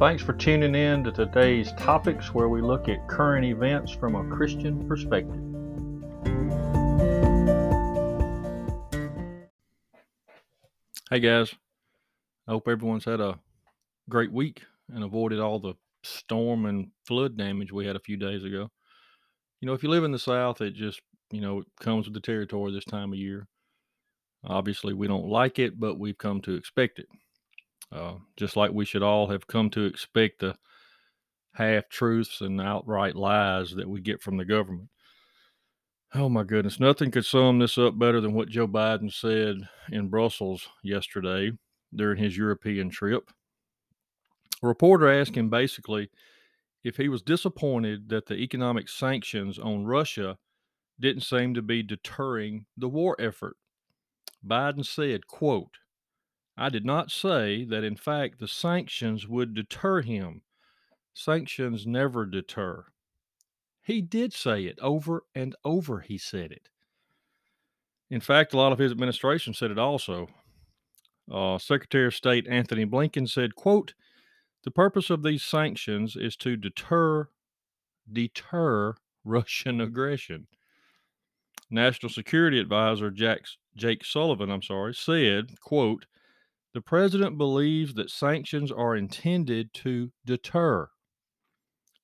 Thanks for tuning in to today's topics where we look at current events from a Christian perspective. Hey guys, I hope everyone's had a great week and avoided all the storm and flood damage we had a few days ago. You know, if you live in the South, it just, you know, it comes with the territory this time of year. Obviously, we don't like it, but we've come to expect it. Uh, just like we should all have come to expect the half truths and outright lies that we get from the government. Oh my goodness, nothing could sum this up better than what Joe Biden said in Brussels yesterday during his European trip. A reporter asked him basically if he was disappointed that the economic sanctions on Russia didn't seem to be deterring the war effort. Biden said, quote, I did not say that in fact the sanctions would deter him. Sanctions never deter. He did say it over and over, he said it. In fact, a lot of his administration said it also. Uh, Secretary of State Antony Blinken said, quote, the purpose of these sanctions is to deter deter Russian aggression. National Security Advisor Jack, Jake Sullivan, I'm sorry, said, quote, the president believes that sanctions are intended to deter.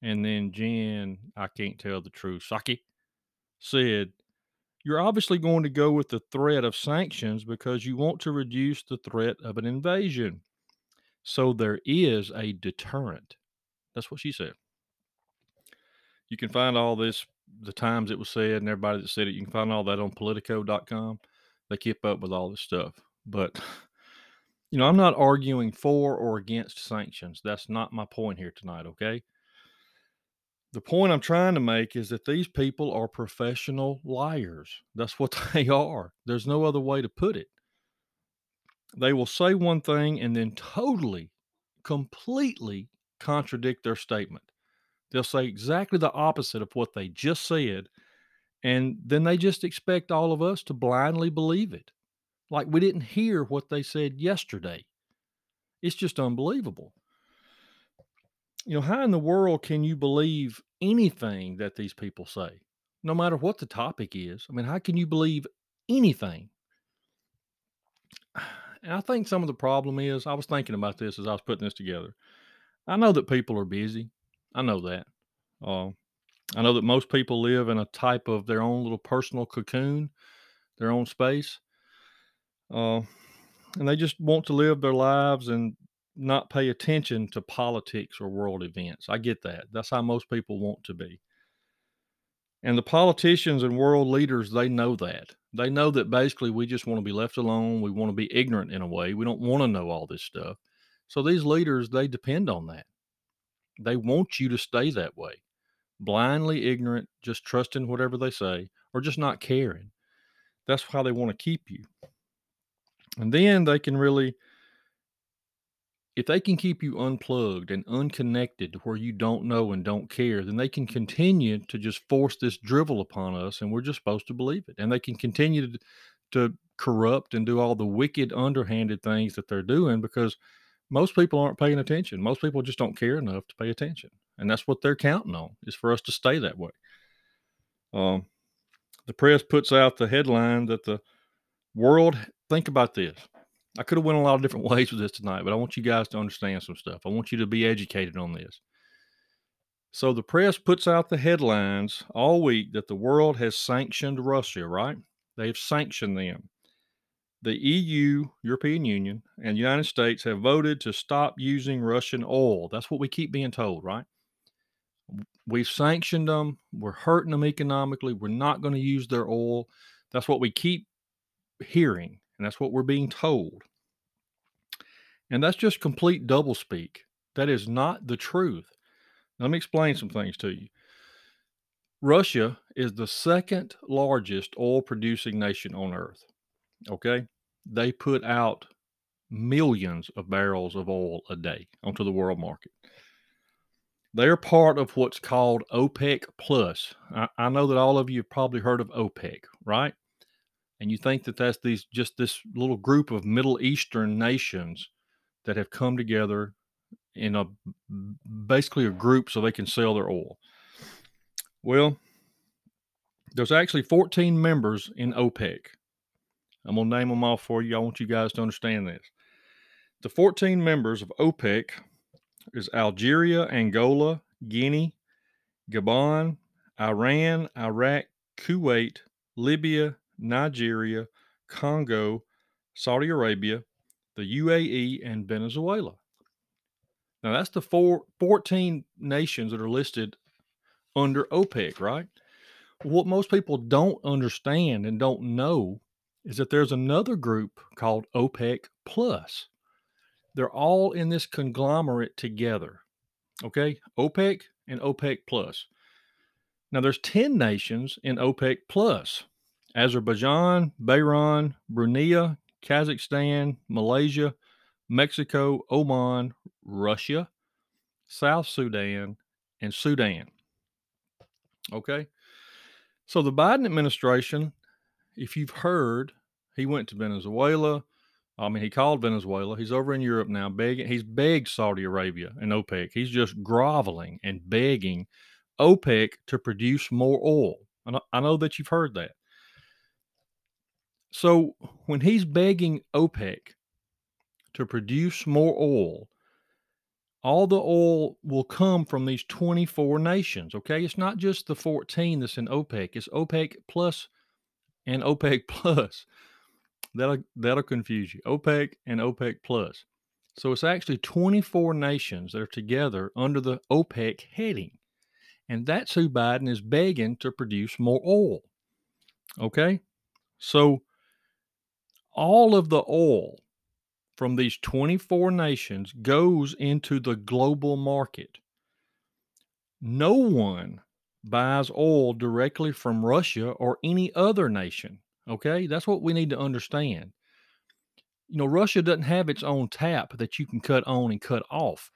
And then Jen, I can't tell the truth, Psaki said, You're obviously going to go with the threat of sanctions because you want to reduce the threat of an invasion. So there is a deterrent. That's what she said. You can find all this, the times it was said, and everybody that said it. You can find all that on politico.com. They keep up with all this stuff. But you know, I'm not arguing for or against sanctions. That's not my point here tonight, okay? The point I'm trying to make is that these people are professional liars. That's what they are. There's no other way to put it. They will say one thing and then totally, completely contradict their statement. They'll say exactly the opposite of what they just said. And then they just expect all of us to blindly believe it like we didn't hear what they said yesterday. It's just unbelievable. You know, how in the world can you believe anything that these people say, no matter what the topic is? I mean, how can you believe anything? And I think some of the problem is I was thinking about this as I was putting this together. I know that people are busy. I know that. Uh, I know that most people live in a type of their own little personal cocoon, their own space uh, and they just want to live their lives and not pay attention to politics or world events. I get that. That's how most people want to be. And the politicians and world leaders, they know that. They know that basically we just want to be left alone. We want to be ignorant in a way. We don't want to know all this stuff. So these leaders, they depend on that. They want you to stay that way, blindly ignorant, just trusting whatever they say, or just not caring. That's how they want to keep you. And then they can really, if they can keep you unplugged and unconnected to where you don't know and don't care, then they can continue to just force this drivel upon us and we're just supposed to believe it. And they can continue to, to corrupt and do all the wicked, underhanded things that they're doing because most people aren't paying attention. Most people just don't care enough to pay attention. And that's what they're counting on is for us to stay that way. Um, the press puts out the headline that the world think about this. I could have went a lot of different ways with this tonight, but I want you guys to understand some stuff. I want you to be educated on this. So the press puts out the headlines all week that the world has sanctioned Russia, right? They've sanctioned them. The EU, European Union, and United States have voted to stop using Russian oil. That's what we keep being told, right? We've sanctioned them. We're hurting them economically. We're not going to use their oil. That's what we keep hearing. And that's what we're being told. And that's just complete doublespeak. That is not the truth. Let me explain some things to you. Russia is the second largest oil producing nation on earth. Okay. They put out millions of barrels of oil a day onto the world market. They're part of what's called OPEC Plus. I, I, know that all of you have probably heard of OPEC, right? And you think that that's these just this little group of Middle Eastern nations that have come together in a basically a group so they can sell their oil. Well, there's actually 14 members in OPEC. I'm going to name them all for you. I want you guys to understand this. The 14 members of OPEC is Algeria, Angola, Guinea, Gabon, Iran, Iraq, Kuwait, Libya, Nigeria, Congo, Saudi Arabia, the UAE, and Venezuela. Now, that's the four, 14 nations that are listed under OPEC, right? What most people don't understand and don't know is that there's another group called OPEC Plus. They're all in this conglomerate together. Okay? OPEC and OPEC Plus. Now there's 10 nations in OPEC Plus. Azerbaijan, Bahrain, Brunei, Kazakhstan, Malaysia, Mexico, Oman, Russia, South Sudan, and Sudan. Okay? So the Biden administration, if you've heard, he went to Venezuela. I mean, he called Venezuela. He's over in Europe now, begging. He's begged Saudi Arabia and OPEC. He's just groveling and begging OPEC to produce more oil. I know that you've heard that. So when he's begging OPEC to produce more oil, all the oil will come from these 24 nations. Okay. It's not just the 14 that's in OPEC, it's OPEC plus and OPEC plus. That'll, that'll confuse you. OPEC and OPEC plus. So it's actually 24 nations that are together under the OPEC heading. And that's who Biden is begging to produce more oil. Okay. So all of the oil from these 24 nations goes into the global market. No one buys oil directly from Russia or any other nation. Okay, that's what we need to understand. You know, Russia doesn't have its own tap that you can cut on and cut off.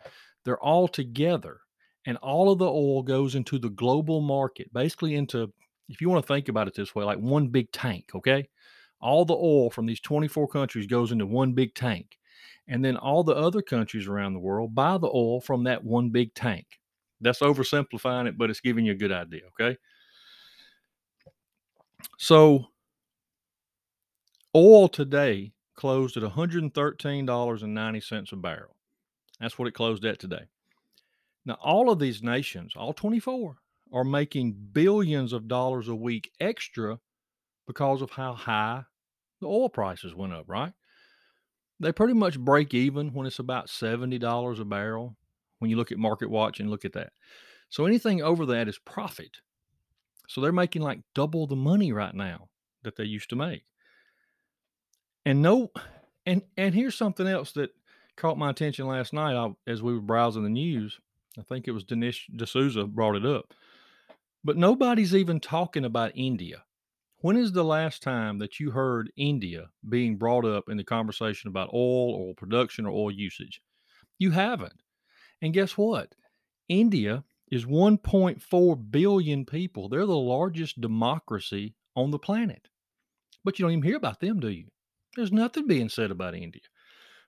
They're all together, and all of the oil goes into the global market, basically into, if you want to think about it this way, like one big tank. Okay, all the oil from these 24 countries goes into one big tank. And then all the other countries around the world buy the oil from that one big tank. That's oversimplifying it, but it's giving you a good idea. Okay. So, oil today closed at $113.90 a barrel. That's what it closed at today. Now, all of these nations, all 24, are making billions of dollars a week extra because of how high the oil prices went up, right? They pretty much break even when it's about $70 a barrel when you look at Market Watch and look at that. So anything over that is profit. So they're making like double the money right now that they used to make. And no and and here's something else that caught my attention last night I, as we were browsing the news. I think it was Dinesh D'Souza brought it up. But nobody's even talking about India. When is the last time that you heard India being brought up in the conversation about oil, oil production, or oil usage? You haven't. And guess what? India is 1.4 billion people. They're the largest democracy on the planet. But you don't even hear about them, do you? There's nothing being said about India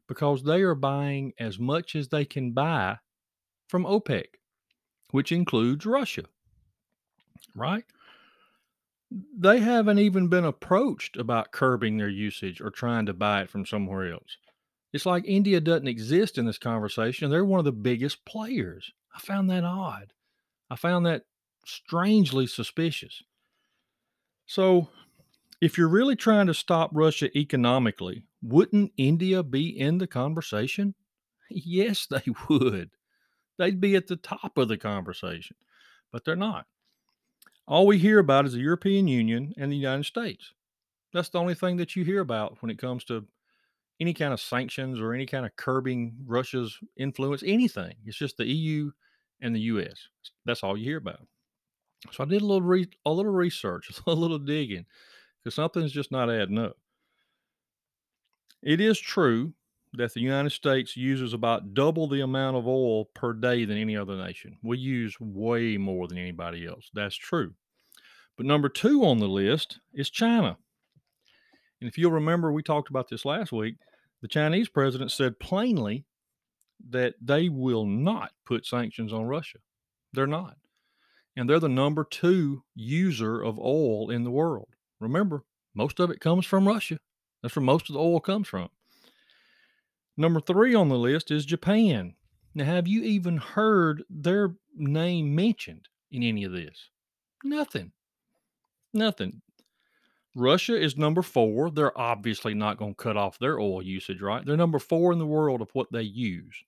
because they are buying as much as they can buy from OPEC, which includes Russia. Right? They haven't even been approached about curbing their usage or trying to buy it from somewhere else. It's like India doesn't exist in this conversation. They're one of the biggest players. I found that odd. I found that strangely suspicious. So, if you're really trying to stop Russia economically, wouldn't India be in the conversation? Yes, they would. They'd be at the top of the conversation, but they're not. All we hear about is the European Union and the United States. That's the only thing that you hear about when it comes to any kind of sanctions or any kind of curbing Russia's influence, anything. It's just the EU and the US. That's all you hear about. So I did a little re- a little research, a little digging, because something's just not adding up. It is true that the United States uses about double the amount of oil per day than any other nation. We use way more than anybody else. That's true. But number two on the list is China. And if you'll remember, we talked about this last week. The Chinese president said plainly that they will not put sanctions on Russia. They're not. And they're the number two user of oil in the world. Remember, most of it comes from Russia. That's where most of the oil comes from. Number three on the list is Japan. Now, have you even heard their name mentioned in any of this? Nothing. Nothing. Russia is number four. They're obviously not going to cut off their oil usage, right? They're number four in the world of what they use.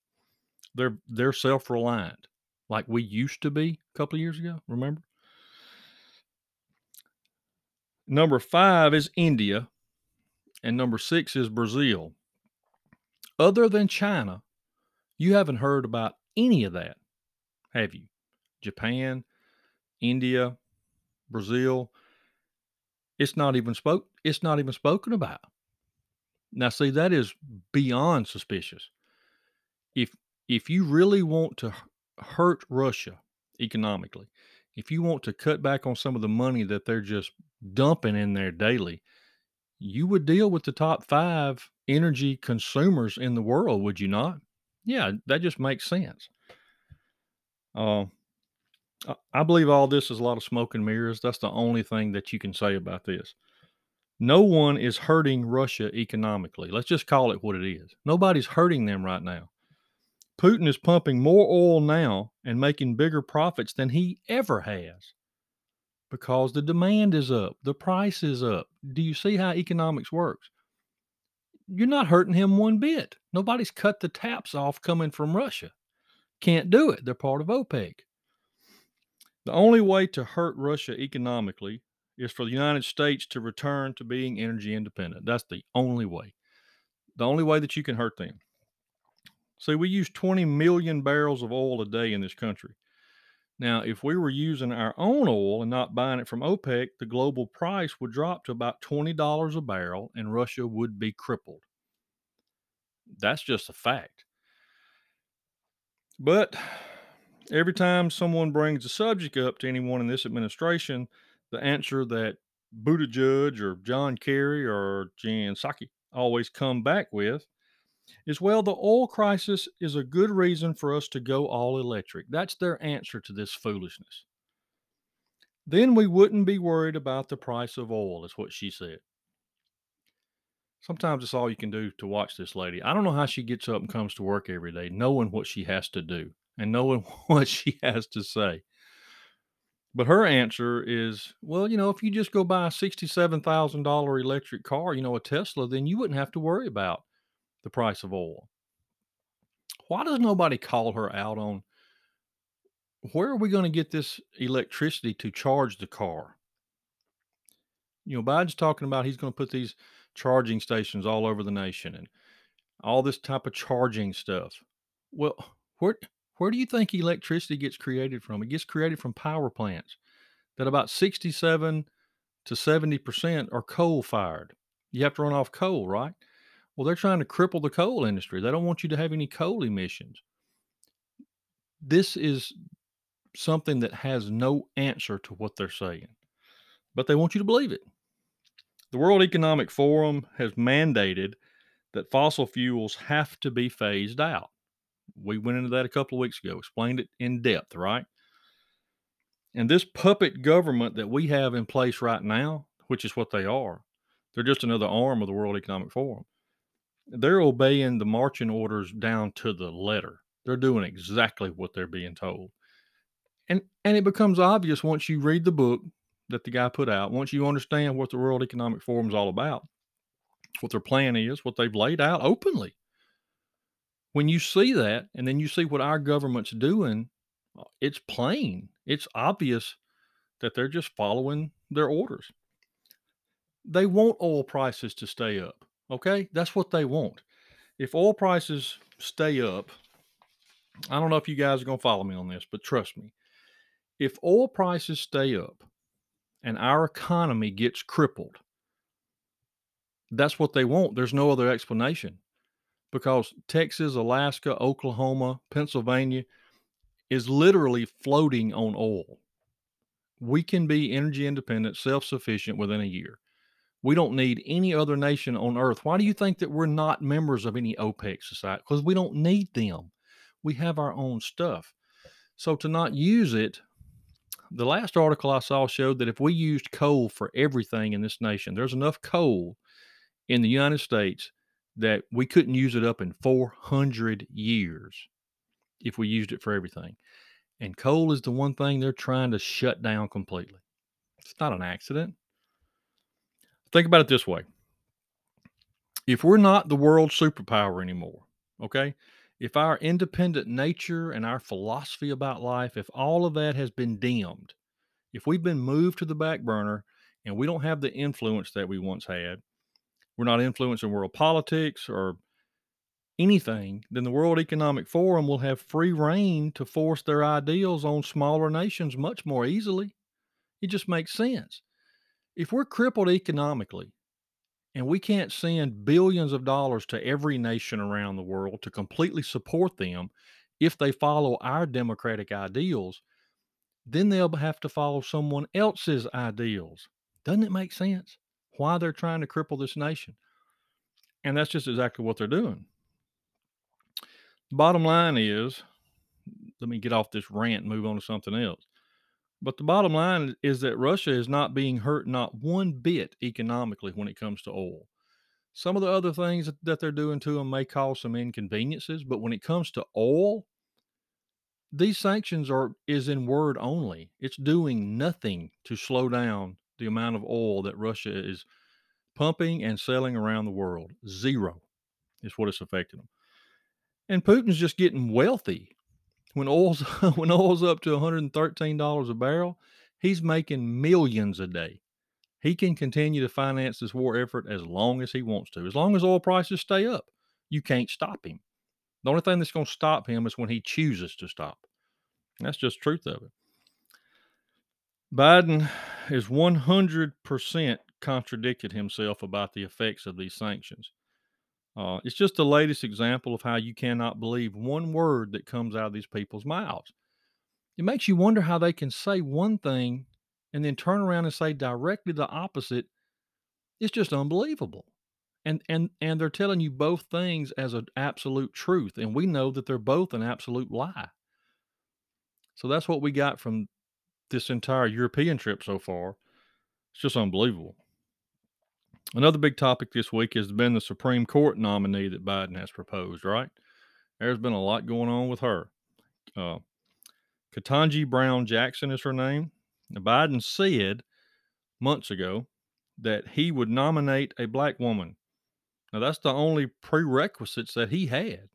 They're they're self reliant, like we used to be a couple of years ago. Remember? Number five is India, and number six is Brazil. Other than China, you haven't heard about any of that, have you? Japan, India, Brazil. It's not even spoke. It's not even spoken about. Now, see, that is beyond suspicious. If if you really want to hurt Russia economically, if you want to cut back on some of the money that they're just dumping in there daily, you would deal with the top five energy consumers in the world, would you not? Yeah, that just makes sense. Uh, I believe all this is a lot of smoke and mirrors. That's the only thing that you can say about this. No one is hurting Russia economically. Let's just call it what it is. Nobody's hurting them right now. Putin is pumping more oil now and making bigger profits than he ever has because the demand is up, the price is up. Do you see how economics works? You're not hurting him one bit. Nobody's cut the taps off coming from Russia. Can't do it. They're part of OPEC. The only way to hurt Russia economically is for the United States to return to being energy independent. That's the only way. The only way that you can hurt them. See, we use 20 million barrels of oil a day in this country. Now, if we were using our own oil and not buying it from OPEC, the global price would drop to about $20 a barrel and Russia would be crippled. That's just a fact. But every time someone brings the subject up to anyone in this administration, the answer that Buttigieg or John Kerry or Jan Psaki always come back with is well, the oil crisis is a good reason for us to go all electric. That's their answer to this foolishness. Then we wouldn't be worried about the price of oil, is what she said. Sometimes it's all you can do to watch this lady. I don't know how she gets up and comes to work every day, knowing what she has to do and knowing what she has to say. But her answer is, well, you know, if you just go buy a $67,000 electric car, you know, a Tesla, then you wouldn't have to worry about the price of oil. Why does nobody call her out on where are we going to get this electricity to charge the car? You know, Biden's talking about he's going to put these charging stations all over the nation and all this type of charging stuff. Well, where where do you think electricity gets created from? It gets created from power plants that about 67 to 70% are coal fired. You have to run off coal, right? Well, they're trying to cripple the coal industry. They don't want you to have any coal emissions. This is something that has no answer to what they're saying, but they want you to believe it. The World Economic Forum has mandated that fossil fuels have to be phased out. We went into that a couple of weeks ago, explained it in depth, right? And this puppet government that we have in place right now, which is what they are, they're just another arm of the World Economic Forum they're obeying the marching orders down to the letter. They're doing exactly what they're being told. And and it becomes obvious once you read the book that the guy put out, once you understand what the World Economic Forum is all about, what their plan is, what they've laid out openly. When you see that and then you see what our government's doing, uh, it's plain. It's obvious that they're just following their orders. They want oil prices to stay up. Okay, that's what they want. If oil prices stay up, I don't know if you guys are going to follow me on this, but trust me. If oil prices stay up and our economy gets crippled, that's what they want. There's no other explanation because Texas, Alaska, Oklahoma, Pennsylvania is literally floating on oil. We can be energy independent, self sufficient within a year. We don't need any other nation on earth. Why do you think that we're not members of any OPEC society? Because we don't need them. We have our own stuff. So to not use it, the last article I saw showed that if we used coal for everything in this nation, there's enough coal in the United States that we couldn't use it up in 400 years if we used it for everything. And coal is the one thing they're trying to shut down completely. It's not an accident. Think about it this way if we're not the world superpower anymore, okay, if our independent nature and our philosophy about life, if all of that has been dimmed, if we've been moved to the back burner and we don't have the influence that we once had, we're not influencing world politics or anything, then the World Economic Forum will have free rein to force their ideals on smaller nations much more easily. It just makes sense. If we're crippled economically and we can't send billions of dollars to every nation around the world to completely support them if they follow our democratic ideals, then they'll have to follow someone else's ideals. Doesn't it make sense? Why they're trying to cripple this nation? And that's just exactly what they're doing. Bottom line is, let me get off this rant and move on to something else. But the bottom line is that Russia is not being hurt not one bit economically when it comes to oil. Some of the other things that they're doing to them may cause some inconveniences, but when it comes to oil, these sanctions are is in word only. It's doing nothing to slow down the amount of oil that Russia is pumping and selling around the world. Zero is what it's affecting them. And Putin's just getting wealthy. When oil's when oil's up to $113 a barrel, he's making millions a day. He can continue to finance this war effort as long as he wants to. As long as oil prices stay up, you can't stop him. The only thing that's going to stop him is when he chooses to stop. That's just truth of it. Biden has 100% contradicted himself about the effects of these sanctions. Uh, it's just the latest example of how you cannot believe one word that comes out of these people's mouths. It makes you wonder how they can say one thing and then turn around and say directly the opposite. It's just unbelievable. And and and they're telling you both things as an absolute truth, and we know that they're both an absolute lie. So that's what we got from this entire European trip so far. It's just unbelievable. Another big topic this week has been the Supreme Court nominee that Biden has proposed, right? There's been a lot going on with her. Uh, Ketanji Brown Jackson is her name. Now, Biden said months ago that he would nominate a black woman. Now, that's the only prerequisites that he had.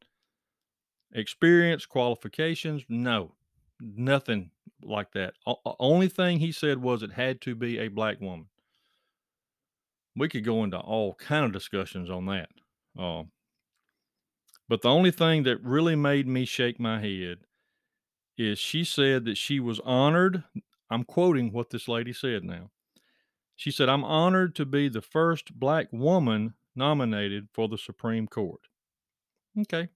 Experience, qualifications, no, nothing like that. O- only thing he said was it had to be a black woman we could go into all kind of discussions on that. Uh, but the only thing that really made me shake my head is she said that she was honored. I'm quoting what this lady said now. She said, I'm honored to be the first black woman nominated for the Supreme Court. Okay.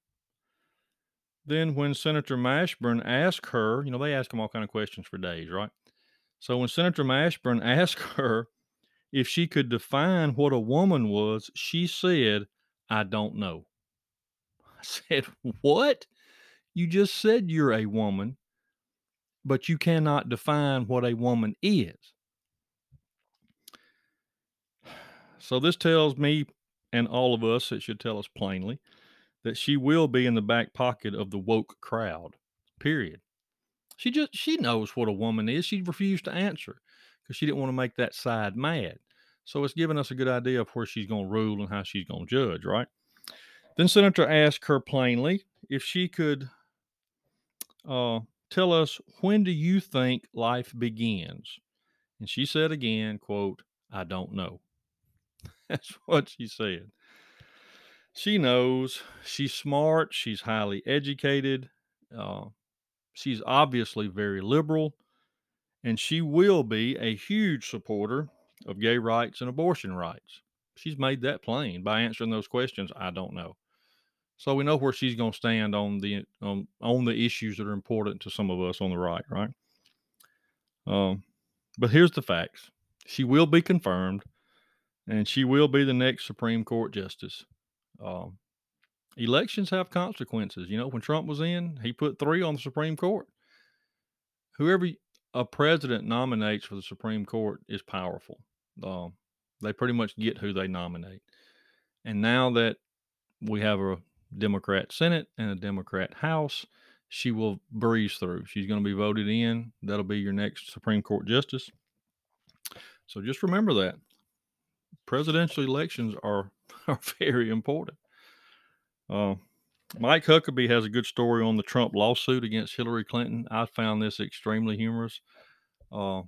Then when Senator Mashburn asked her, you know, they ask him all kind of questions for days, right? So when Senator Mashburn asked her if she could define what a woman was, she said, I don't know. I said, What? You just said you're a woman, but you cannot define what a woman is. So this tells me and all of us, it should tell us plainly, that she will be in the back pocket of the woke crowd. Period. She just she knows what a woman is. She refused to answer because she didn't want to make that side mad. So it's giving us a good idea of where she's going to rule and how she's going to judge, right? Then Senator asked her plainly if she could uh, tell us when do you think life begins? And she said again, quote, I don't know. That's what she said. She knows she's smart, she's highly educated, uh, she's obviously very liberal, and she will be a huge supporter of gay rights and abortion rights. She's made that plain by answering those questions. I don't know. So we know where she's going to stand on the on, on the issues that are important to some of us on the right, right? Um, but here's the facts: she will be confirmed, and she will be the next Supreme Court justice. Um, elections have consequences. You know, when Trump was in, he put three on the Supreme Court. Whoever a president nominates for the Supreme Court is powerful. Um, they pretty much get who they nominate. And now that we have a Democrat Senate and a Democrat House, she will breeze through. She's going to be voted in. That'll be your next Supreme Court justice. So just remember that presidential elections are are very important. Uh, Mike Huckabee has a good story on the Trump lawsuit against Hillary Clinton. I found this extremely humorous. Uh,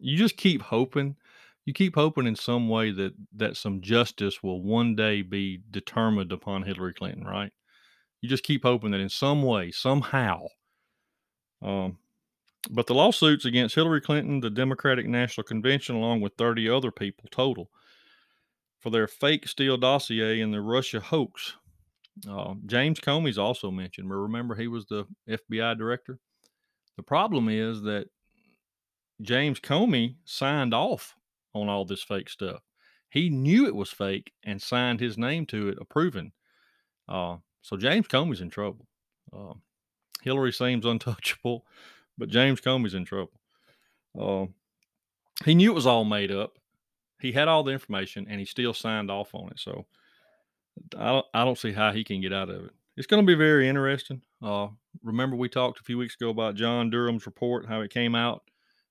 you just keep hoping, you keep hoping in some way that that some justice will one day be determined upon Hillary Clinton, right? You just keep hoping that in some way, somehow. Um, but the lawsuits against Hillary Clinton, the Democratic National Convention, along with 30 other people total, for their fake Steele dossier and the Russia hoax. Uh, James Comey's also mentioned. Remember, he was the FBI director. The problem is that James Comey signed off on all this fake stuff. He knew it was fake and signed his name to it, approving. Uh, so James Comey's in trouble. Uh, Hillary seems untouchable, but James Comey's in trouble. Uh, he knew it was all made up. He had all the information, and he still signed off on it. So I don't, I don't see how he can get out of it. It's going to be very interesting. Uh, remember, we talked a few weeks ago about John Durham's report, how it came out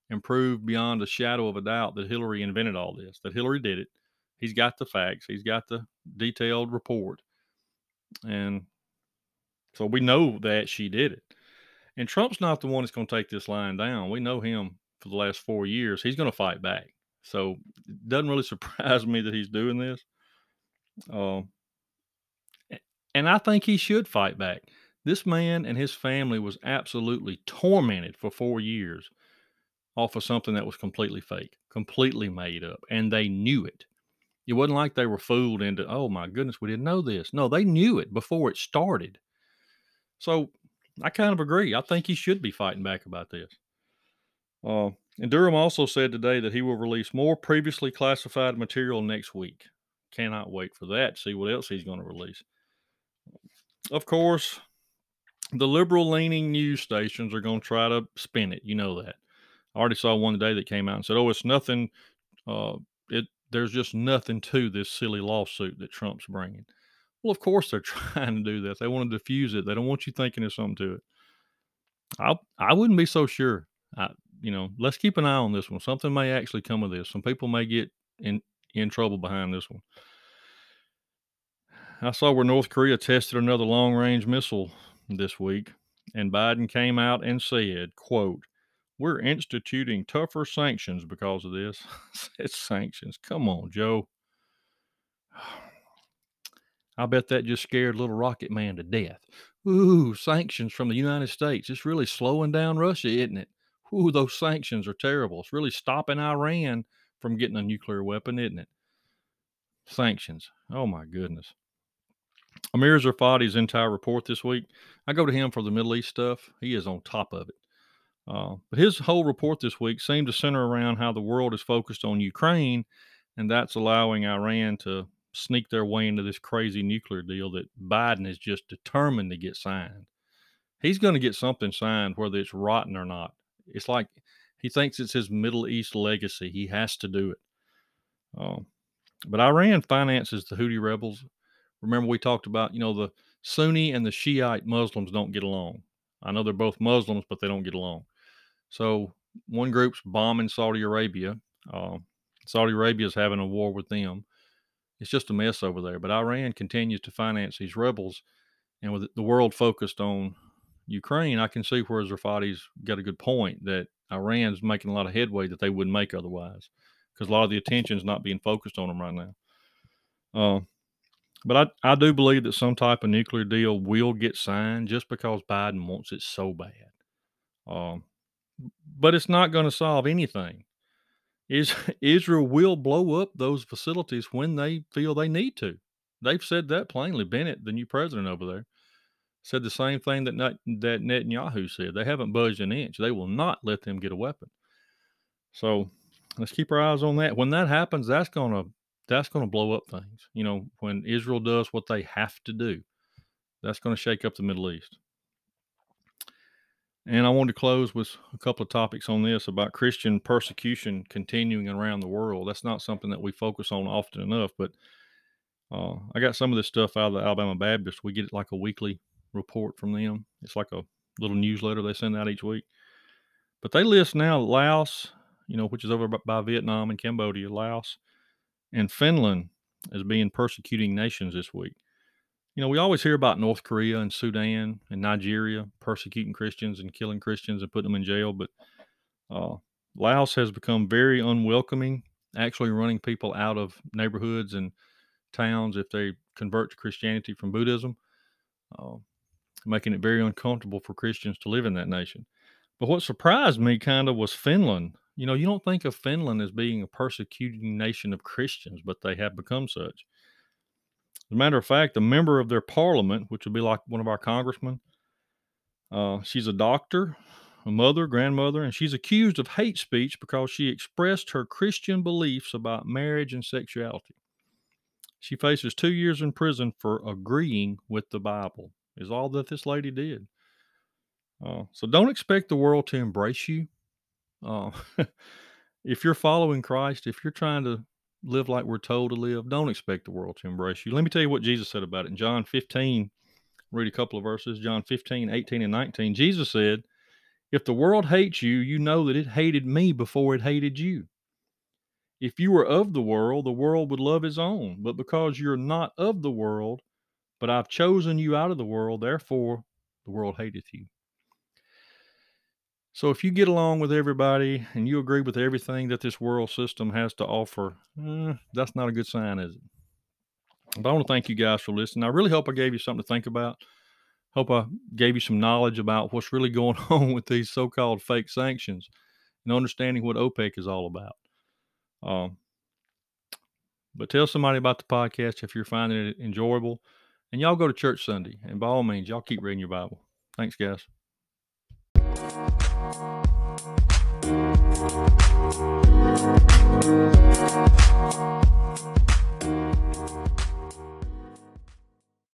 and proved beyond a shadow of a doubt that Hillary invented all this, that Hillary did it. He's got the facts, he's got the detailed report. And so we know that she did it. And Trump's not the one that's going to take this line down. We know him for the last four years. He's going to fight back. So it doesn't really surprise me that he's doing this. Uh, and I think he should fight back. This man and his family was absolutely tormented for four years off of something that was completely fake, completely made up, and they knew it. It wasn't like they were fooled into, oh my goodness, we didn't know this. No, they knew it before it started. So I kind of agree. I think he should be fighting back about this. Uh, and Durham also said today that he will release more previously classified material next week. Cannot wait for that. See what else he's going to release. Of course, the liberal leaning news stations are going to try to spin it. You know that. I already saw one today that came out and said, "Oh, it's nothing. Uh, it there's just nothing to this silly lawsuit that Trump's bringing." Well, of course they're trying to do that. They want to diffuse it. They don't want you thinking there's something to it. I I wouldn't be so sure. I, you know, let's keep an eye on this one. Something may actually come of this. Some people may get in in trouble behind this one. I saw where North Korea tested another long range missile this week, and Biden came out and said, "quote we're instituting tougher sanctions because of this. it's sanctions. Come on, Joe. I bet that just scared little Rocket Man to death. Ooh, sanctions from the United States. It's really slowing down Russia, isn't it? Ooh, those sanctions are terrible. It's really stopping Iran from getting a nuclear weapon, isn't it? Sanctions. Oh my goodness. Amir Tsarfati's entire report this week. I go to him for the Middle East stuff. He is on top of it. Uh, but his whole report this week seemed to center around how the world is focused on Ukraine, and that's allowing Iran to sneak their way into this crazy nuclear deal that Biden is just determined to get signed. He's going to get something signed, whether it's rotten or not. It's like he thinks it's his Middle East legacy. He has to do it. Uh, but Iran finances the Houthi rebels. Remember, we talked about, you know, the Sunni and the Shiite Muslims don't get along. I know they're both Muslims, but they don't get along. So one group's bombing Saudi Arabia. Uh, Saudi Arabia is having a war with them. It's just a mess over there. But Iran continues to finance these rebels, and with the world focused on Ukraine, I can see where Tsarfati's got a good point that Iran's making a lot of headway that they wouldn't make otherwise, because a lot of the attention is not being focused on them right now. Uh, but I, I do believe that some type of nuclear deal will get signed just because Biden wants it so bad. Um, but it's not going to solve anything. Is Israel will blow up those facilities when they feel they need to. They've said that plainly. Bennett, the new president over there, said the same thing that that Netanyahu said. They haven't budged an inch. They will not let them get a weapon. So let's keep our eyes on that. When that happens, that's gonna that's gonna blow up things. You know, when Israel does what they have to do, That's to shake up the Middle East. And I wanted to close with a couple of topics on this about Christian persecution continuing around the world. That's not something that we focus on often enough, but uh, I got some of this stuff out of the Alabama Baptist. We get it like a weekly report from them. It's like a little newsletter they send out each week. But they list now Laos, you know, which is over by Vietnam and Cambodia, Laos, and Finland as being persecuting nations this week. You know, we always hear about North Korea and Sudan and Nigeria persecuting Christians and killing Christians and putting them in jail, but uh, Laos has become very unwelcoming, actually running people out of neighborhoods and towns if they convert to Christianity from Buddhism, uh, making it very uncomfortable for Christians to live in that nation. But what surprised me kind of was Finland. You know, you don't think of Finland as being a persecuting nation of Christians, but they have become such. As a matter of fact, a member of their parliament, which would be like one of our congressmen, uh, she's a doctor, a mother, grandmother, and she's accused of hate speech because she expressed her Christian beliefs about marriage and sexuality. She faces two years in prison for agreeing with the Bible, is all that this lady did. Uh, so don't expect the world to embrace you. Uh, if you're following Christ, if you're trying to live like we're told to live, don't expect the world to embrace you. Let me tell you what Jesus said about it. In John 15, read a couple of verses, John 15, 18, and 19. Jesus said, If the world hates you, you know that it hated me before it hated you. If you were of the world, the world would love his own. But because you're not of the world, but I've chosen you out of the world, therefore the world hateth you. So if you get along with everybody and you agree with everything that this world system has to offer, eh, that's not a good sign, is it? But I want to thank you guys for listening. I really hope I gave you something to think about. Hope I gave you some knowledge about what's really going on with these so-called fake sanctions and understanding what OPEC is all about. Um, but tell somebody about the podcast if you're finding it enjoyable. And y'all go to church Sunday. And by all means, y'all keep reading your Bible. Thanks, guys.